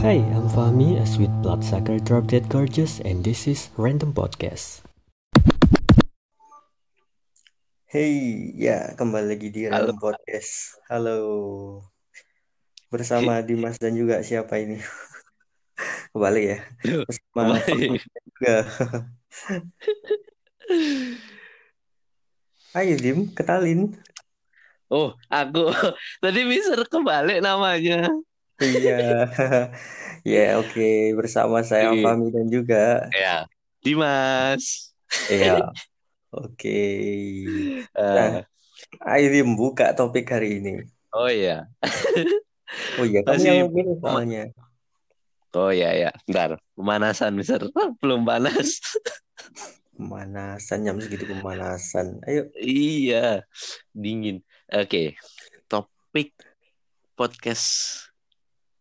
Hi, I'm Fahmi, a sweet bloodsucker drop dead gorgeous, and this is Random Podcast. Hey, ya kembali lagi di Halo. Random Podcast. Halo. Bersama Dimas dan juga siapa ini? Kembali ya. Bersama kembali. Juga. Ayo Dim, kenalin. Oh, aku tadi Mister kebalik namanya. Iya. Ya, oke. Bersama saya Oke. Fahmi dan juga. Ya, Dimas. Iya. Oke. Nah, Eh, ayo buka topik hari ini. oh iya, Oh iya, kamu Masih yang pilih pema- soalnya. oh iya ya. Bentar, pemanasan Mister. Belum panas. Pemanasan, jam segitu pemanasan. Ayo. Iya, dingin. Oke, topik podcast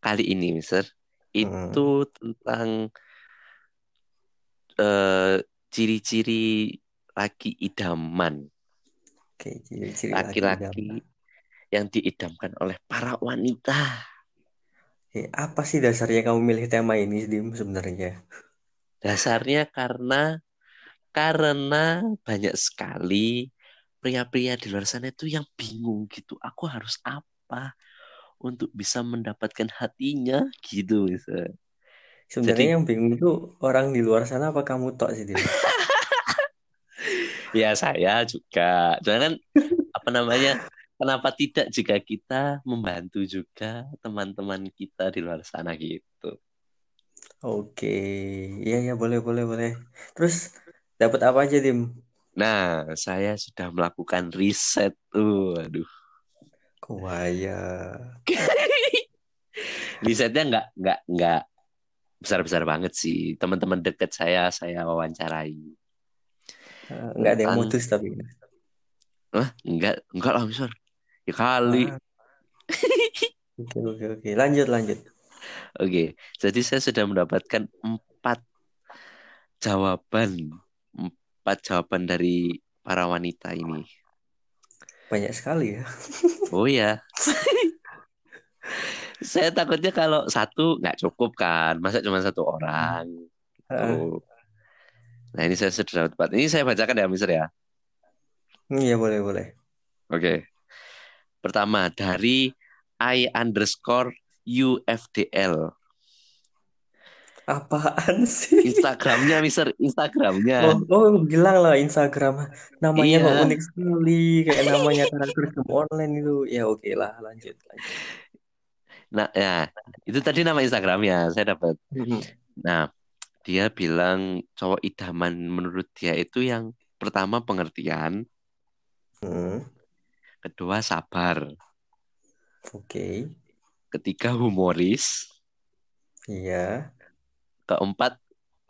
kali ini, Mister, Hmm. itu tentang eh, ciri-ciri laki idaman, Oke, ciri-ciri laki laki-laki yang diidamkan oleh para wanita. Eh, apa sih dasarnya kamu milih tema ini, Dim, sebenarnya? Dasarnya karena karena banyak sekali pria-pria di luar sana itu yang bingung gitu. Aku harus apa untuk bisa mendapatkan hatinya gitu bisa. Sebenarnya Jadi yang bingung itu orang di luar sana apa kamu tok sih, Dim? ya saya juga. Jangan apa namanya? Kenapa tidak jika kita membantu juga teman-teman kita di luar sana gitu. Oke, iya ya boleh boleh boleh. Terus dapat apa aja, Dim? Nah, saya sudah melakukan riset tuh. Aduh. Kuaya. Risetnya nggak nggak nggak besar-besar banget sih. Teman-teman dekat saya saya wawancarai Eh, nggak ada yang tentang mutus tapi. Hah? Enggak, enggak lah, Mister. Ya kali. Ah, oke oke oke. Lanjut lanjut. Oke, jadi saya sudah mendapatkan empat jawaban, empat jawaban dari para wanita ini. Banyak sekali ya. Oh ya, saya takutnya kalau satu nggak cukup kan, masa cuma satu orang. Tuh. Nah ini saya sudah dapat empat. Ini saya bacakan ya, Mister ya. Iya boleh boleh. Oke, pertama dari I underscore UFDL. Apaan sih? Instagramnya, Mister, Instagramnya. Oh, oh bilang lah Instagram. Namanya kok Iya. unik sekali. Kayak namanya karakter game online itu. Ya oke lah. Lanjut lanjut. Nah, ya, itu tadi nama Instagramnya saya dapat. Nah, dia bilang cowok idaman menurut dia itu yang pertama pengertian, Hmm, kedua sabar, oke. Ketiga humoris, iya keempat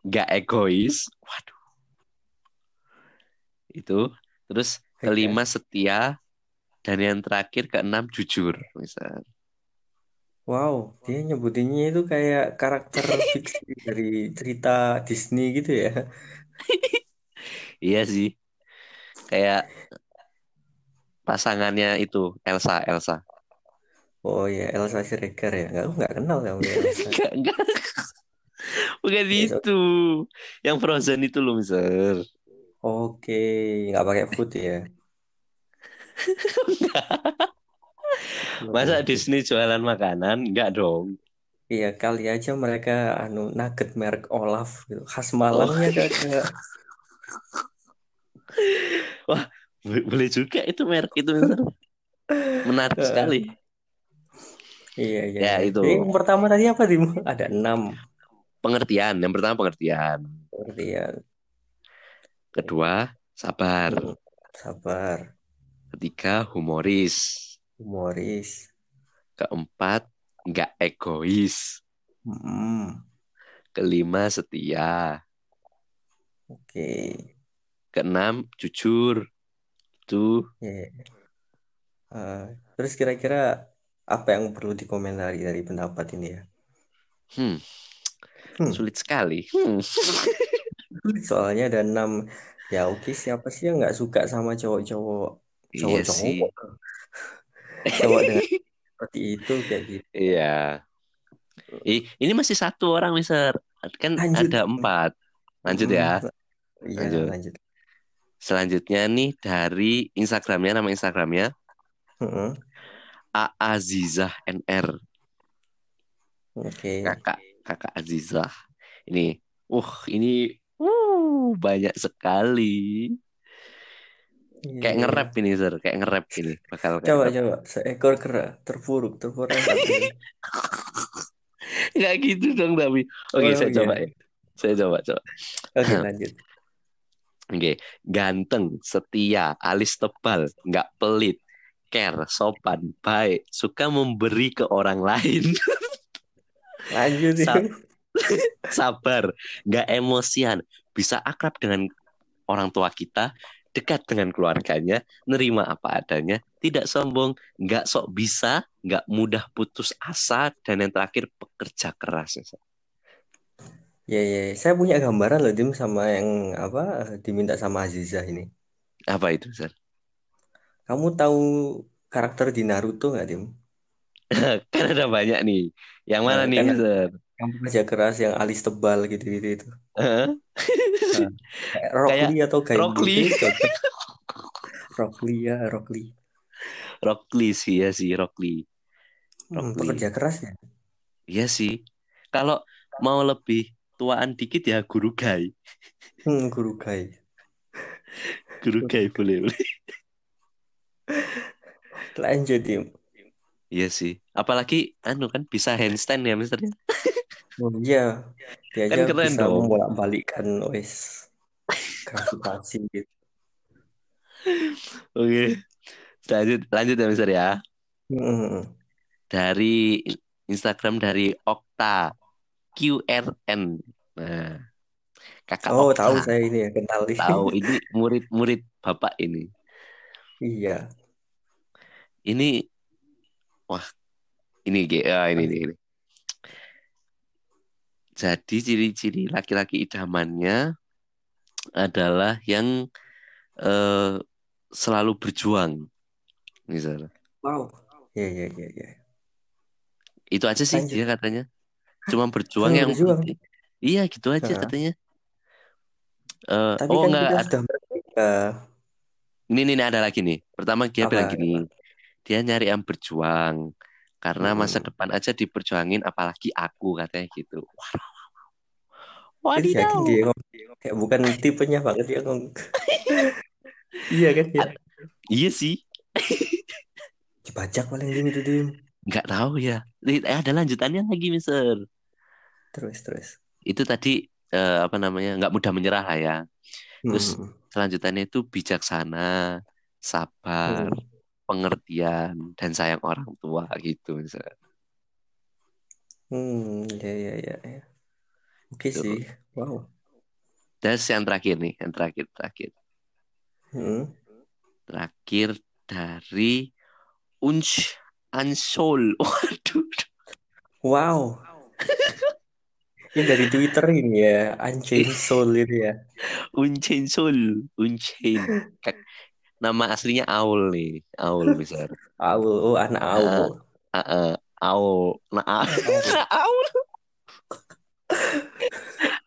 nggak egois. Waduh, itu. Terus kelima setia dan yang terakhir keenam jujur, misal. wow dia nyebutinnya itu kayak karakter fiksi dari cerita Disney gitu ya Iya sih, kayak pasangannya itu Elsa, Elsa. oh ya Elsa Schrecker ya nggak aku nggak kenal kamu ya Elsa Enggak, enggak. Bukan Yes, itu. Yang Frozen itu loh, Mister. oke nggak pakai food ya Masa. Disney jualan makanan? Enggak dong. Iya kali aja mereka anu nugget merek Olaf gitu khas Oh, Malangnya kagak wah, bo- boleh juga itu merek itu, Mister. Menarik sekali. iya iya Ya, iya itu. Yang pertama tadi apa Dim? Ada enam Pengertian. Yang pertama pengertian. pengertian Kedua, sabar. Sabar Ketiga, humoris. humoris Keempat, enggak egois. Hmm, Kelima, setia. oke Keenam, jujur. Itu Ya. Eh, terus kira-kira apa yang perlu dikomentari dari pendapat ini ya? hmm, Hmm, sulit sekali. Hmm. soalnya ada enam. Ya oke, siapa sih yang nggak suka sama cowok-cowok Iya cowok-cowok sih. cowok dengan seperti itu kayak gitu. Iya. Ini masih satu orang, Mister. Kan Lanjut. ada empat. Lanjut Hmm, ya. Iya, Lanjut. lanjut. Selanjutnya nih dari Instagramnya, nama Instagramnya Heeh. Aazizah NR. Oke. Kakak, kakak Azizah. Ini, uh, ini uh, banyak sekali. Iya, Kayak iya. nge-rap ini, Sir. Kayak nge-rap ini. Bakal kayak Coba coba seekor kera terpuruk terpuruk. Nggak gitu dong, tapi. Oke, Oh, saya iya. coba ya. Saya coba, coba. Oke, lanjut. Oke, ganteng, setia, alis tebal, nggak pelit, care, sopan, baik, suka memberi ke orang lain, Lanjut ya. Sab- sabar, nggak emosian, bisa akrab dengan orang tua kita, dekat dengan keluarganya, nerima apa adanya, tidak sombong, nggak sok bisa, nggak mudah putus asa, dan yang terakhir pekerja keras. Ya, ya, saya punya gambaran loh Dim sama yang apa diminta sama Aziza ini. Apa itu, Sir? Kamu tahu karakter di Naruto nggak Dim? kan ada banyak nih. Yang mana Nah, nih, kan- Sir? Yang pekerja keras yang alis tebal gitu-gitu itu. Hah? Kayak Rock Kayak atau kayak Rock gitu Lee. cocok. Rock Lee ya, Rock Lee. Rock Lee sih ya sih Rock Lee. Hmm, pekerja keras ya. Iya sih. Kalau mau lebih tuaan dikit ya Guru Gai. Hmm, guru Kai. Guru Gai boleh boleh. Lanjut Dim. Iya sih. Apalagi anu kan bisa handstand ya Mister. ya? Oh iya, dia Kan aja keren bisa dong. membolak-balikkan wes gravitasi gitu. Oke. Lanjut lanjut ya Mister ya. Hmm. Dari Instagram dari Okta QRN. Nah, kakak Oh, Okta. tahu saya ini ya, kenal nih. Tahu ini murid-murid bapak ini. Iya. Ini wah ini Ge. Ah, ini, ini ini. Jadi ciri-ciri laki-laki idamannya adalah yang eh, selalu berjuang. Misalnya. Wow. Iya, iya, iya, iya. Itu aja sih Lanjut. dia katanya. Cuma berjuang yang berjuang. penting. Iya, gitu aja Hah. katanya. Tapi oh kan enggak, kita ad- sudah merdeka. ini, ini ada lagi nih. Pertama dia Apa? bilang gini, dia nyari yang berjuang karena masa Hmm. depan aja diperjuangin, apalagi aku katanya gitu. Wah, wadidaw. dia ngomong kayak bukan tipenya banget dia ngomong. Iya kan ya. Iya sih, Dibajak paling dim itu dim. nggak tahu ya. Eh, ada lanjutannya lagi, Mister. Terus terus. Itu tadi eh, apa namanya? nggak mudah menyerah lah ya. Terus Hmm. selanjutannya itu bijaksana, sabar, Hmm. Pengertian, dan sayang orang tua gitu, Mister. Hmm, ya ya ya ya. Oke Tuh. sih. Wow. Terus yang terakhir nih, yang terakhir terakhir. Hmm. Terakhir dari Unch Ansol. Waduh. Wow. Ini dari Twitter ini ya, Unchained Soul itu ya. Unchain Soul. Unchain. Nama aslinya Aul nih. Aul besar. Aul, oh anak Aul. Ah, ah, Aul. Nah, ah. Nah, Aul.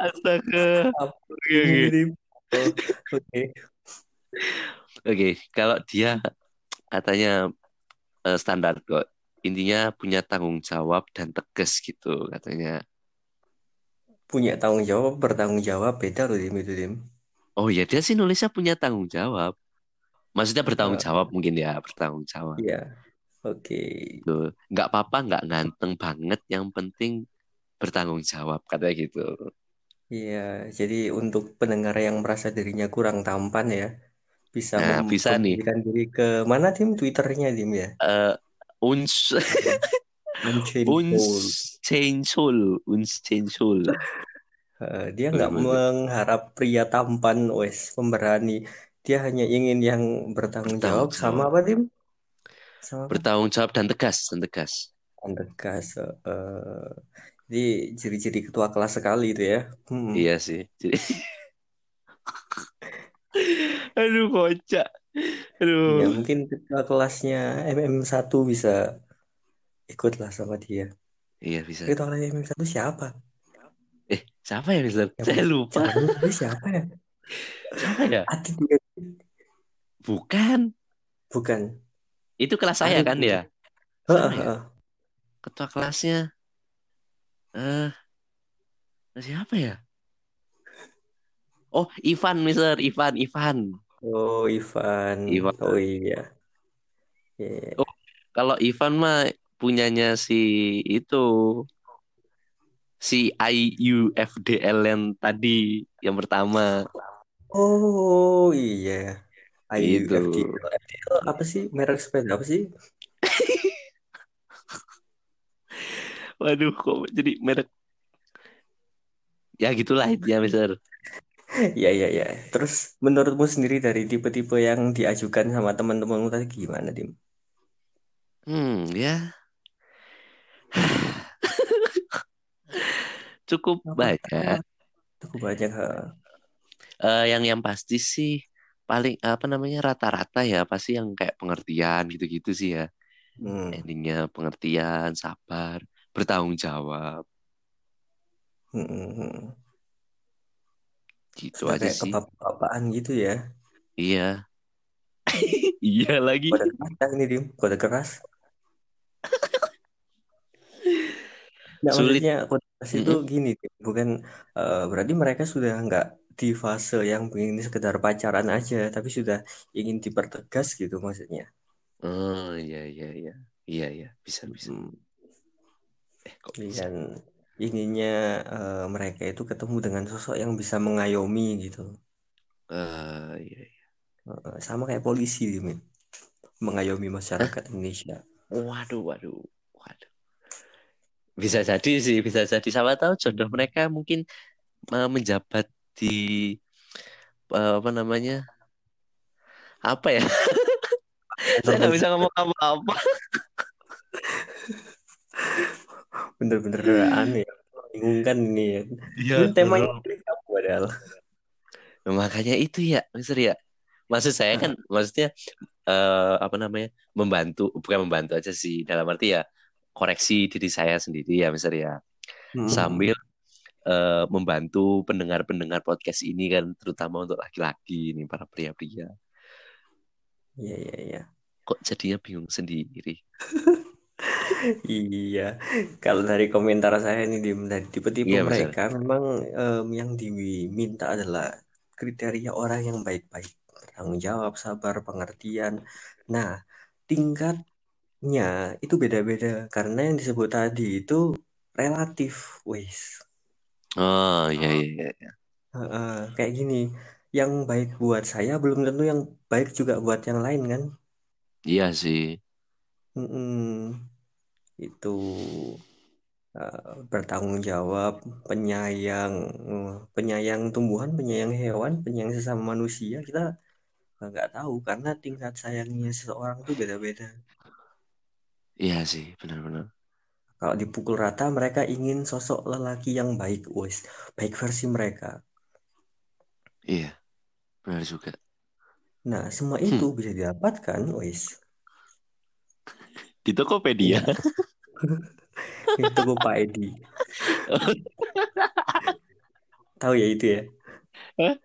Astaga. Oke, oke. Oke. Kalau dia katanya eh, standar kok. Intinya punya tanggung jawab dan tegas gitu katanya. Punya tanggung jawab, bertanggung jawab beda loh Dim itu Dim. Oh ya, dia sih nulisnya punya tanggung jawab. Maksudnya bertanggung jawab mungkin ya, bertanggung jawab. Iya. Oke. Gitu. Nggak apa-apa, nggak ganteng banget. Yang penting bertanggung jawab, katanya gitu. Iya, jadi untuk pendengar yang merasa dirinya kurang tampan ya, bisa Nah, bisa nih. diri ke mana Dim? Twitternya Dim ya? Eh, uns, change soul. Eh, dia nggak mengharap pria tampan, wes pemberani. Dia hanya ingin yang bertanggung Bertanggung jawab sama jawab, apa Dim? Sama bertanggung jawab dan tegas, dan tegas. Yang tegas. eh, jadi ciri-ciri ketua kelas sekali itu ya. Hmm. Iya sih. Jadi, aduh kocak. Ya Aduh. mungkin ketua kelasnya MM1 bisa ikutlah sama dia. Iya bisa. Ketua kelas IPA satu siapa? Eh, siapa ya, Mister? Saya lupa. siapa ya? Siapa ya? Juga. Bukan. Bukan. Itu kelas saya kan heeh. Ketua kelasnya. Eh, siapa ya? Oh, Ivan, Mister. Ivan, Ivan. Oh, Ivan. Ivan. Oh iya. Iya. Oh, kalau Ivan mah punyanya si itu si IUFDL yang tadi yang pertama Oh iya. itu IUFDL. FDL apa sih? Merek sepeda apa sih? waduh kok jadi merek ya gitulah ya Mister Iya, iya, iya. Terus menurutmu sendiri dari tipe-tipe yang diajukan sama teman-temanmu tadi gimana, Dim? hmm ya cukup Apa? banyak Cukup banyak. ha. Eh, yang yang pasti sih paling apa namanya rata-rata ya pasti yang kayak pengertian gitu-gitu sih ya Hmm. endingnya pengertian sabar bertanggung jawab Hmm, gitu Sudah aja kayak sih kebapak-bapakan gitu ya. iya iya lagi Kode keras ini, Dim. Kode keras. Nggak, Sulit. maksudnya kode keras itu gini. Bukan eh, berarti mereka sudah nggak di fase yang ingin sekedar pacaran aja, tapi sudah ingin dipertegas gitu maksudnya. Oh iya iya iya iya iya bisa bisa. Hmm. Eh kok bisa? Dan inginnya eh, mereka itu ketemu dengan sosok yang bisa mengayomi gitu. Eh iya iya. Eh, sama kayak polisi, Dim. Mengayomi masyarakat Indonesia. Waduh waduh waduh. Bisa jadi sih bisa jadi. Siapa tahu jodoh mereka mungkin eh, menjabat di eh, apa namanya apa ya? Saya nggak bisa ngomong apa-apa. Bener-bener aneh ya. Membingungkan ini ya. Iya. Ini temanya apa padahal? Nah, makanya itu ya, Mister ya. Maksud saya kan, maksudnya eh, apa namanya membantu, bukan membantu aja sih. Dalam arti ya koreksi diri saya sendiri ya, Mister ya. Hmm. Sambil eh, membantu pendengar-pendengar podcast ini kan, terutama untuk laki-laki nih para pria-pria. Iya, iya, iya. Kok jadinya bingung sendiri? Iya, kalau dari komentar saya ini dari tipe-tipe Iya, mereka memang em, yang diminta adalah kriteria orang yang baik-baik, bertanggung jawab, sabar, pengertian. Nah, tingkatnya itu beda-beda karena yang disebut tadi itu relatif, wes. Oh iya iya iya. iya. Heeh, kayak gini, yang baik buat saya belum tentu yang baik juga buat yang lain kan? Iya sih. Mm-mm. Itu eh, bertanggung jawab, penyayang, eh, penyayang tumbuhan, penyayang hewan, penyayang sesama manusia. Kita nggak tahu karena tingkat sayangnya seseorang itu beda-beda. Iya sih, benar-benar. Kalau dipukul rata, mereka ingin sosok lelaki yang baik, wes, baik versi mereka. Iya, benar juga. Nah, semua Hmm. itu bisa didapatkan, wes, Di Tokopedia. itu kok Pak Edi. Tahu ya itu ya.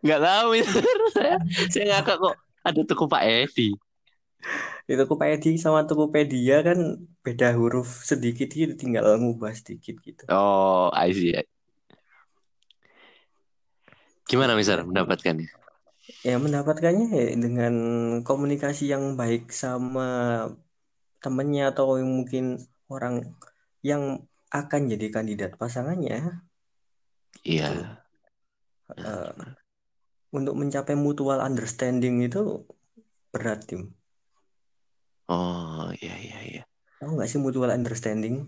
Nggak tahu itu. saya, saya ngakak kok ada toko Pak Edi. Itu Tokopedia sama Tokopedia kan beda huruf sedikit gitu, tinggal ngubah sedikit gitu. Oh, I see. Gimana Mister mendapatkannya? Ya mendapatkannya ya dengan komunikasi yang baik sama temennya atau mungkin orang yang akan jadi kandidat pasangannya Iya. eh, untuk mencapai mutual understanding itu berat tim. Oh, iya iya iya. Tahu nggak sih mutual understanding?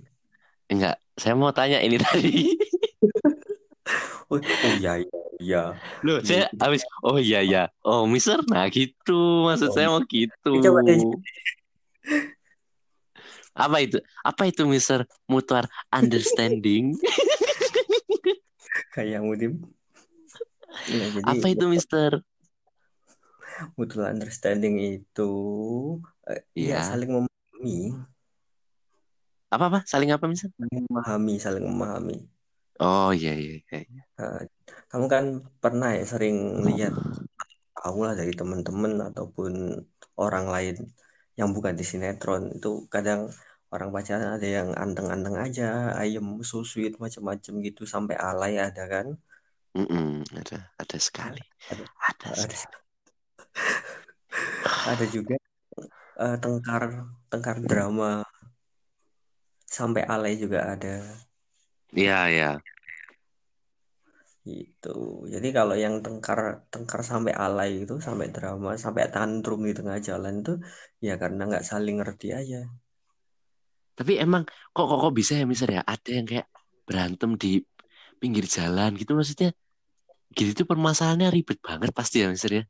Enggak, saya mau tanya ini tadi. Oh, oh iya iya iya. Loh, saya habis oh iya iya. Oh, Mister, nah gitu. Maksud Oh. saya mau gitu. Coba deh. Apa itu? Apa itu Mister? Mutual understanding? Kayakmu tim. Nah, jadi Apa itu Mister? Mutual understanding itu eh, ya saling memahami Apa apa? Saling apa misal? saling memahami saling memahami Oh iya iya iya. iya. Nah, kamu kan pernah ya sering lihat tahu lah dari teman-teman ataupun orang lain yang bukan di sinetron itu kadang orang pacaran ada yang anteng-anteng aja ayem so sweet macam-macam gitu sampai alay ada kan Mm-mm, ada ada sekali. ada Ada ada sekali. Ada juga eh, tengkar tengkar drama. Sampai alay juga ada. Iya iya. gitu. Jadi kalau yang tengkar tengkar sampai alay itu sampai drama sampai tantrum di tengah jalan itu ya karena nggak saling ngerti aja. Tapi emang kok kok, kok bisa ya misal ya? Ada yang kayak berantem di pinggir jalan gitu maksudnya? Gitu tuh permasalahannya ribet banget pasti ya misal ya.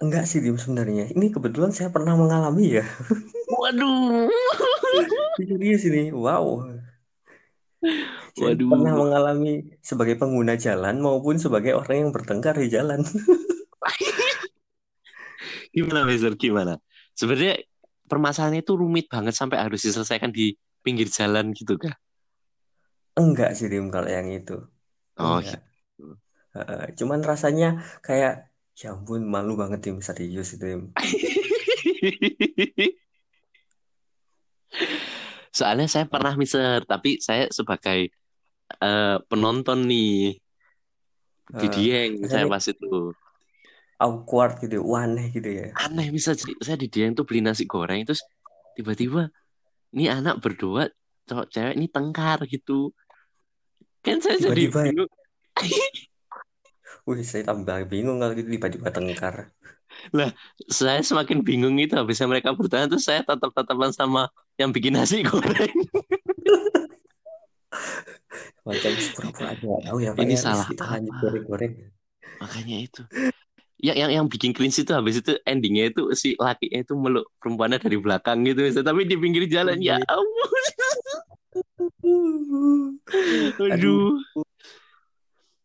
Enggak sih Dim sebenarnya ini kebetulan saya pernah mengalami ya Waduh. serius ini wow saya pernah Waduh. mengalami sebagai pengguna jalan maupun sebagai orang yang bertengkar di jalan Gimana Mister? Gimana? Sebenarnya permasalahannya itu rumit banget sampai harus diselesaikan di pinggir jalan gitu kah? enggak sih Dim kalau yang itu Oh enggak gitu. Cuman rasanya kayak ya ampun malu banget Dim serius itu Dim Soalnya saya pernah mister, tapi saya sebagai eh, penonton nih. Di Eh, Dieng saya pas itu. Awkward gitu aneh gitu ya. Aneh bisa jadi saya di Dieng tuh beli nasi goreng terus tiba-tiba ini anak berdua cowok cewek ini tengkar gitu. Kan saya jadi tiba-tiba ya? bingung wih saya tambah bingung kalau gitu tiba-tiba tengkar. Lah saya semakin bingung itu habisnya mereka bertahan terus saya tatap-tatapan sama yang bikin nasi goreng. Macam pura-pura nggak tahu ya ini ya salah apa? goreng-goreng. Makanya itu. Yang yang yang bikin cringe itu habis itu endingnya itu si lakinya itu meluk perempuannya dari belakang gitu Mister. tapi di pinggir jalan ya Iya. ampun. Aduh.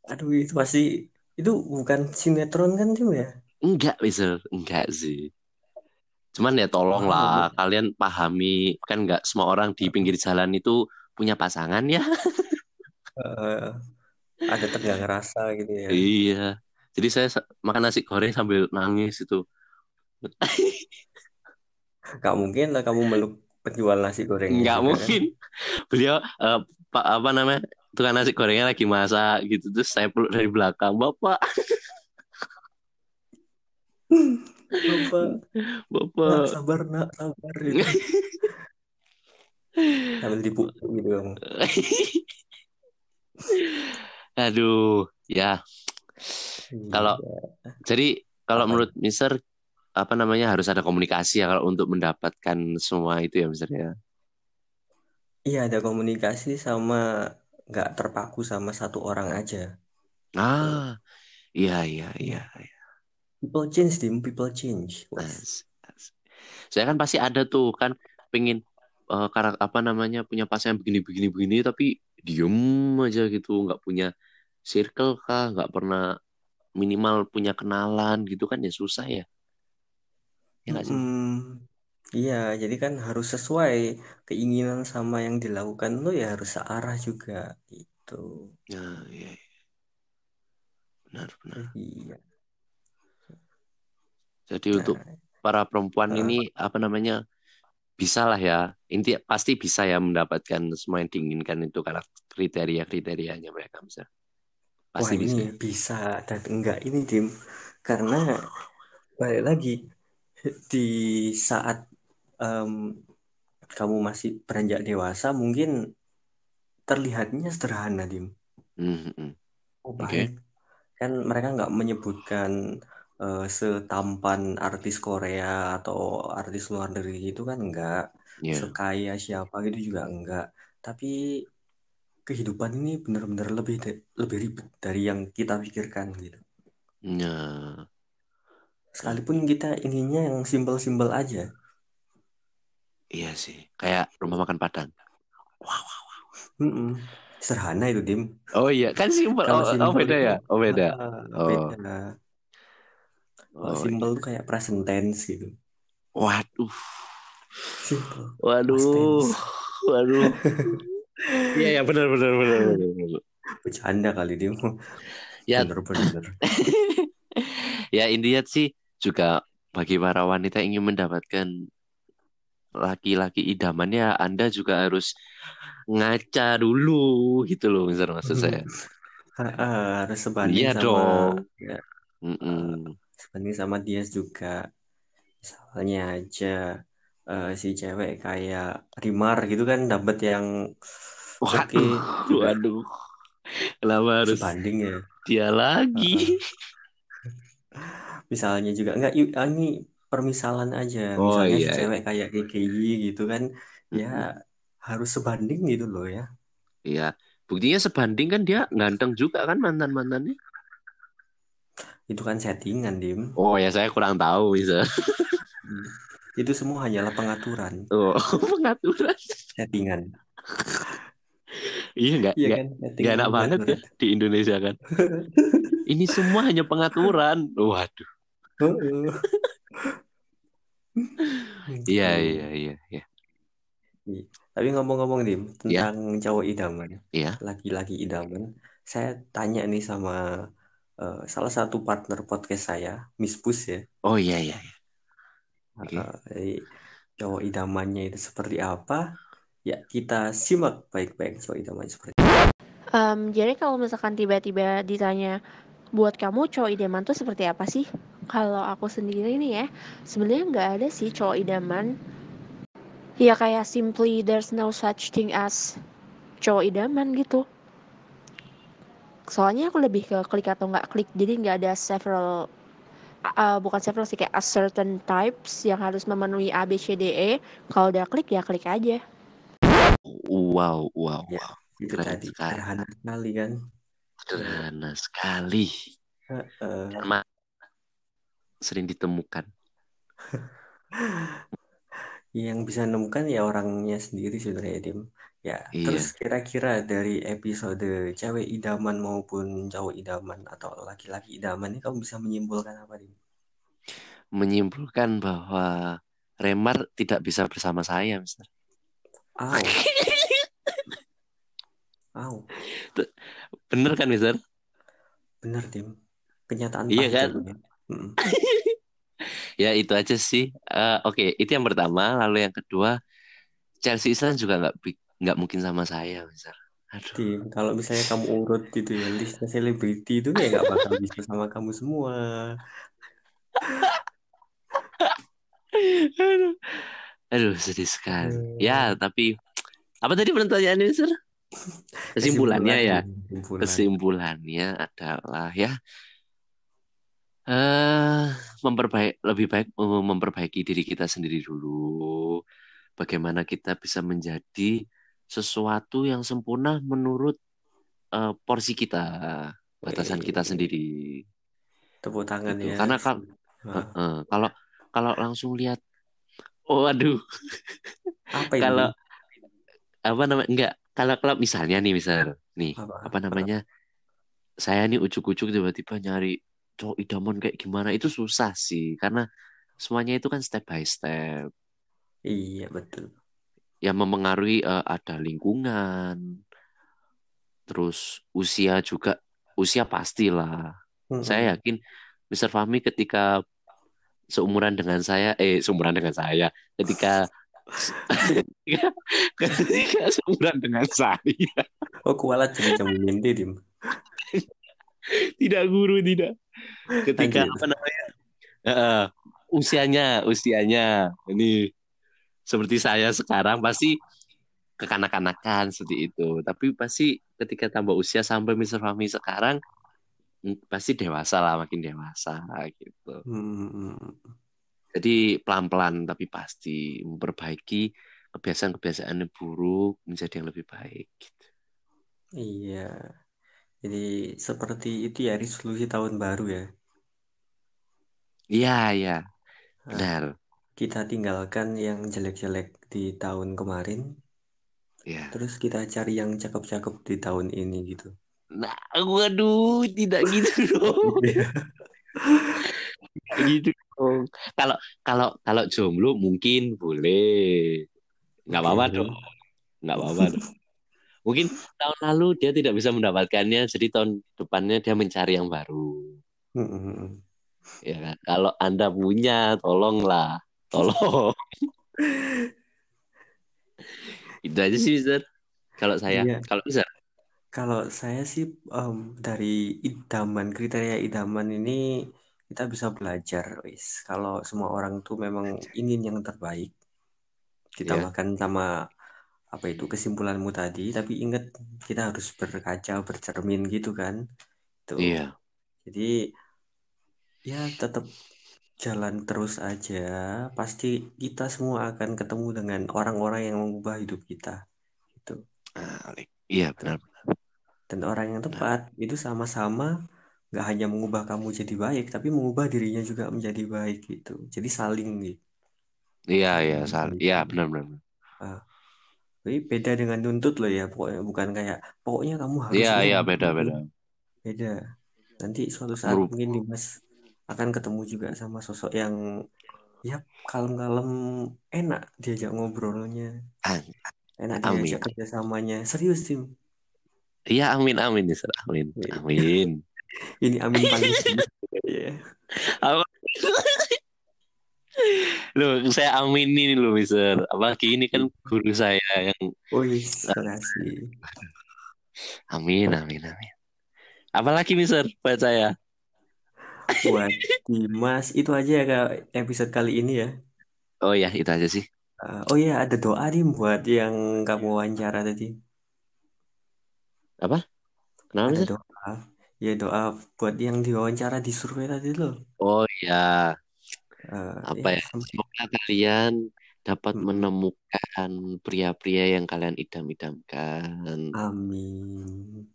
Aduh. Itu pasti itu bukan sinetron kan Tim ya? Enggak Mister. enggak sih. Cuman ya tolonglah kalian pahami. Kan nggak semua orang di pinggir jalan itu punya pasangan ya. Eh, ada tegang rasa gitu ya. Iya. Jadi saya sa- makan nasi goreng sambil nangis itu. Gak mungkin lah kamu meluk penjual nasi gorengnya nggak juga kan. mungkin. Beliau pak apa namanya tukang nasi gorengnya lagi masak gitu. Terus saya peluk dari belakang bapak. Bapak. Nak bapak sabar nak sabar gitu. Sambil dipukul gitu kamu. Aduh ya. Kalau iya jadi kalau menurut Mister apa namanya harus ada komunikasi ya kalau untuk mendapatkan semua itu ya Mister ya? Iya ada komunikasi sama nggak terpaku sama satu orang aja. Ah iya iya iya Iya. people change dim. People change. Saya kan pasti ada tuh kan pengen eh, karak apa namanya punya pasangan begini begini begini tapi diem aja gitu nggak punya circle kah nggak pernah minimal punya kenalan gitu kan ya susah ya. Ya nggak sih? Mm-mm. Iya, jadi kan harus sesuai keinginan sama yang dilakukan lo ya harus searah juga gitu. ya iya iya. benar benar Iya. jadi untuk Nah, para perempuan eh, ini apa namanya bisa lah ya inti pasti bisa ya mendapatkan semua yang diinginkan itu karena kriteria kriterianya mereka bisa wah pasti bisa ini bisa dan enggak ini Dim karena balik lagi di saat em, kamu masih beranjak dewasa mungkin terlihatnya sederhana Dim. Hmm, hmm. Oh oke. baik. Kan mereka nggak menyebutkan eh, setampan artis Korea atau artis luar negeri gitu kan enggak ya sekaya siapa gitu juga enggak tapi kehidupan ini benar-benar lebih da- lebih ribet dari yang kita pikirkan gitu. Ya sekalipun kita inginnya yang simpel-simpel aja iya sih kayak rumah makan Padang wow wow. Mm-mm. sederhana itu Dim oh iya kan simpel oh, oh beda ya oh beda oh beda kalau oh simpel iya tuh kayak present tense gitu waduh simple waduh waduh. Iya, ya benar benar benar benar. benar. Bercanda kali dia. Ya, Bener-bener. ya intinya sih juga bagi para wanita yang ingin mendapatkan laki-laki idamannya, Anda juga harus ngaca dulu gitu loh, misal maksud saya. Ha-ha, harus sebanding Iya sama dong. ya, Mm-mm. sebanding sama dia juga. Misalnya aja eh, si cewek kayak Rimar gitu kan dapat yang oke Waduh, juga waduh. Kenapa harus sebanding ya. dia lagi? Misalnya juga enggak yuk, ah, ini permisalan aja. Oh Misalnya si iya. cewek kayak KKI gitu kan Mm-mm. ya harus sebanding gitu loh ya. Iya. Buktinya sebanding kan dia ganteng juga kan mantan-mantannya. Itu kan settingan, Dim. Oh ya saya kurang tahu bisa. Hmm. Itu semua hanyalah pengaturan, Oh, pengaturan. settingan. Iya nggak Iya kan, settingan enak banget ya pengaturan. di Indonesia kan. Ini semua hanya pengaturan. Waduh. Heeh. Iya Gitu. iya iya iya. Iya. Tapi ngomong-ngomong Dim Iya tentang cowok idaman, iya. laki-laki idaman, saya tanya nih sama eh, salah satu partner podcast saya, Miss Pus ya. Oh iya iya. iya. Oke. Eh, jadi cowok idamannya itu seperti apa? Ya kita simak baik-baik cowok idamannya seperti Em, jadi kalau misalkan tiba-tiba ditanya buat kamu cowok idaman tuh seperti apa sih? Kalau aku sendiri nih ya, sebenarnya nggak ada sih cowok idaman. Ya kayak simply there's no such thing as cowok idaman gitu. Soalnya aku lebih ke klik atau nggak klik, jadi nggak ada several uh, bukan several sih kayak a certain types yang harus memenuhi A B C D E. Kalau udah klik ya klik aja. Wow wow Ya, wow. itu Keren tadi sekali kan. Sederhana sekali. Karena sering ditemukan. Yang bisa nemukan ya orangnya sendiri sebenarnya Dim. Ya, Iya. terus kira-kira dari episode cewek idaman maupun cowok idaman atau laki-laki idaman ini kamu bisa menyimpulkan apa Dim? Menyimpulkan bahwa Remar tidak bisa bersama saya, Mister. Au, au, Bener kan, Mister? bener Dim. Kenyataan Iya kan? ya. Ya itu aja sih. Eh, Oke, itu yang pertama. Lalu yang kedua, Chelsea Islan juga nggak nggak mungkin sama saya, Mister. Aduh. Dim, kalau misalnya kamu urut gitu ya listnya selebriti itu ya nggak bakal bisa sama kamu semua. Aduh. Aduh, sedih sekali. Ya, Hmm. tapi apa tadi pertanyaannya, Mister? Kesimpulannya ya. Kesimpulan. Kesimpulannya adalah ya eh memperbaik lebih baik memperbaiki diri kita sendiri dulu. Bagaimana kita bisa menjadi sesuatu yang sempurna menurut eh, porsi kita, batasan kita sendiri. Tepuk tangan Gitu. ya. Karena kalau eh, kalau kalau langsung lihat, oh aduh, apa ini? kalau apa namanya enggak kalau kalau misalnya nih misal nih Apa? apa namanya saya nih ujuk-ujuk tiba-tiba nyari cowok idaman kayak gimana itu susah sih karena semuanya itu kan step by step Iya betul. yang mempengaruhi eh, ada lingkungan terus usia juga usia pastilah Mm-mm. saya yakin Mr. Fahmi ketika seumuran dengan saya eh seumuran dengan saya ketika ketika, seumuran dengan saya Oh kualat mimpi Dim. tidak guru tidak ketika Lanjut. apa namanya eh, usianya usianya ini seperti saya sekarang pasti kekanak-kanakan seperti itu tapi pasti ketika tambah usia sampai Mr. Fahmi sekarang mm, pasti dewasa lah makin dewasa gitu Hmm. Jadi pelan-pelan tapi pasti memperbaiki kebiasaan-kebiasaan yang buruk menjadi yang lebih baik gitu. Iya. Jadi seperti itu ya resolusi tahun baru ya. iya iya Nah, benar kita tinggalkan yang jelek-jelek di tahun kemarin, ya terus kita cari yang cakep-cakep di tahun ini gitu. Nah, waduh, tidak gitu dong. Gitu dong. Kalau kalau kalau jomblo mungkin boleh. Nggak Oke. apa-apa dong. nggak apa-apa dong. Mungkin tahun lalu dia tidak bisa mendapatkannya, jadi tahun depannya dia mencari yang baru. Ya kan? Kalau Anda punya, tolonglah. Tolong. Itu aja sih, Mister. Kalau saya, Iya. kalau Mister. Kalau saya sih em, dari idaman kriteria idaman ini kita bisa belajar, wis. Kalau semua orang tuh memang ingin yang terbaik, Iya. ditambahkan sama apa itu kesimpulanmu tadi, tapi ingat kita harus berkaca, bercermin gitu kan. Tuh. Iya. Jadi ya tetap jalan terus aja. Pasti kita semua akan ketemu dengan orang-orang yang mengubah hidup kita. Gitu. Iya, benar. Dan orang yang tepat itu sama-sama nggak hanya mengubah kamu jadi baik, tapi mengubah dirinya juga menjadi baik gitu. Jadi saling gitu. Iya, iya, Saling. Iya, benar, benar. Tapi beda dengan nuntut loh ya, pokoknya bukan kayak pokoknya kamu harus Iya, iya, harus beda, ini." beda. Beda. Nanti suatu saat mungkin Dimas akan ketemu juga sama sosok yang ya kalem-kalem enak diajak ngobrolnya, enak Amin. diajak kerjasamanya. Serius Tim, Iya, amin, amin. Amin, Iya. amin. Ini amin paling ya. Apa? Loh, saya aminin loh, Mister. Apalagi ini kan guru saya yang Oh yes, makasih. amin, amin, amin. Apalagi, Mister, buat saya. Buat Dimas itu aja ya Kak, episode kali ini ya. Oh ya, itu aja sih. Uh, oh iya ada doa nih buat yang kamu wawancara tadi. Apa? Kenapa, Ada Mister? doa. Ya doa buat yang diwawancara di survei tadi loh. Oh ya, Uh, apa ya? sama- Semoga kalian dapat menemukan pria-pria yang kalian idam-idamkan. Amin.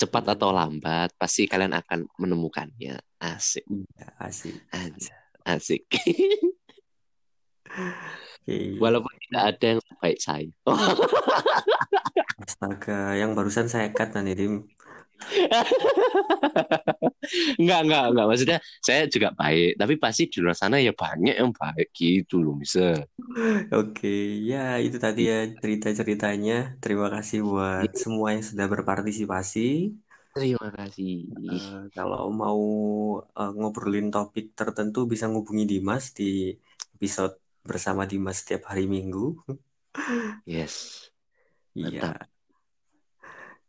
Cepat atau lambat, pasti kalian akan menemukannya. Asik, Iya, asik. aja, asik. Oke. Walaupun tidak ada yang baik saya. Astaga, yang barusan saya cut nanti Dim. Enggak, enggak, enggak. Maksudnya saya juga baik, tapi pasti di luar sana ya banyak yang baik gitu loh, misal. Oke, ya itu tadi ya cerita-ceritanya. Terima kasih buat semua yang sudah berpartisipasi. Terima kasih. Eh, kalau mau eh, ngobrolin topik tertentu bisa ngubungi Dimas di episode bersama Dimas setiap hari Minggu. Yes. Iya.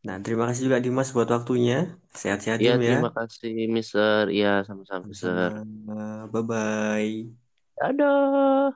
Nah, terima kasih juga Dimas buat waktunya. Sehat-sehat Ya, Dim ya. terima kasih, Mister. Ya, sama-sama, Mister. Sama-sama. Bye-bye. Dadah.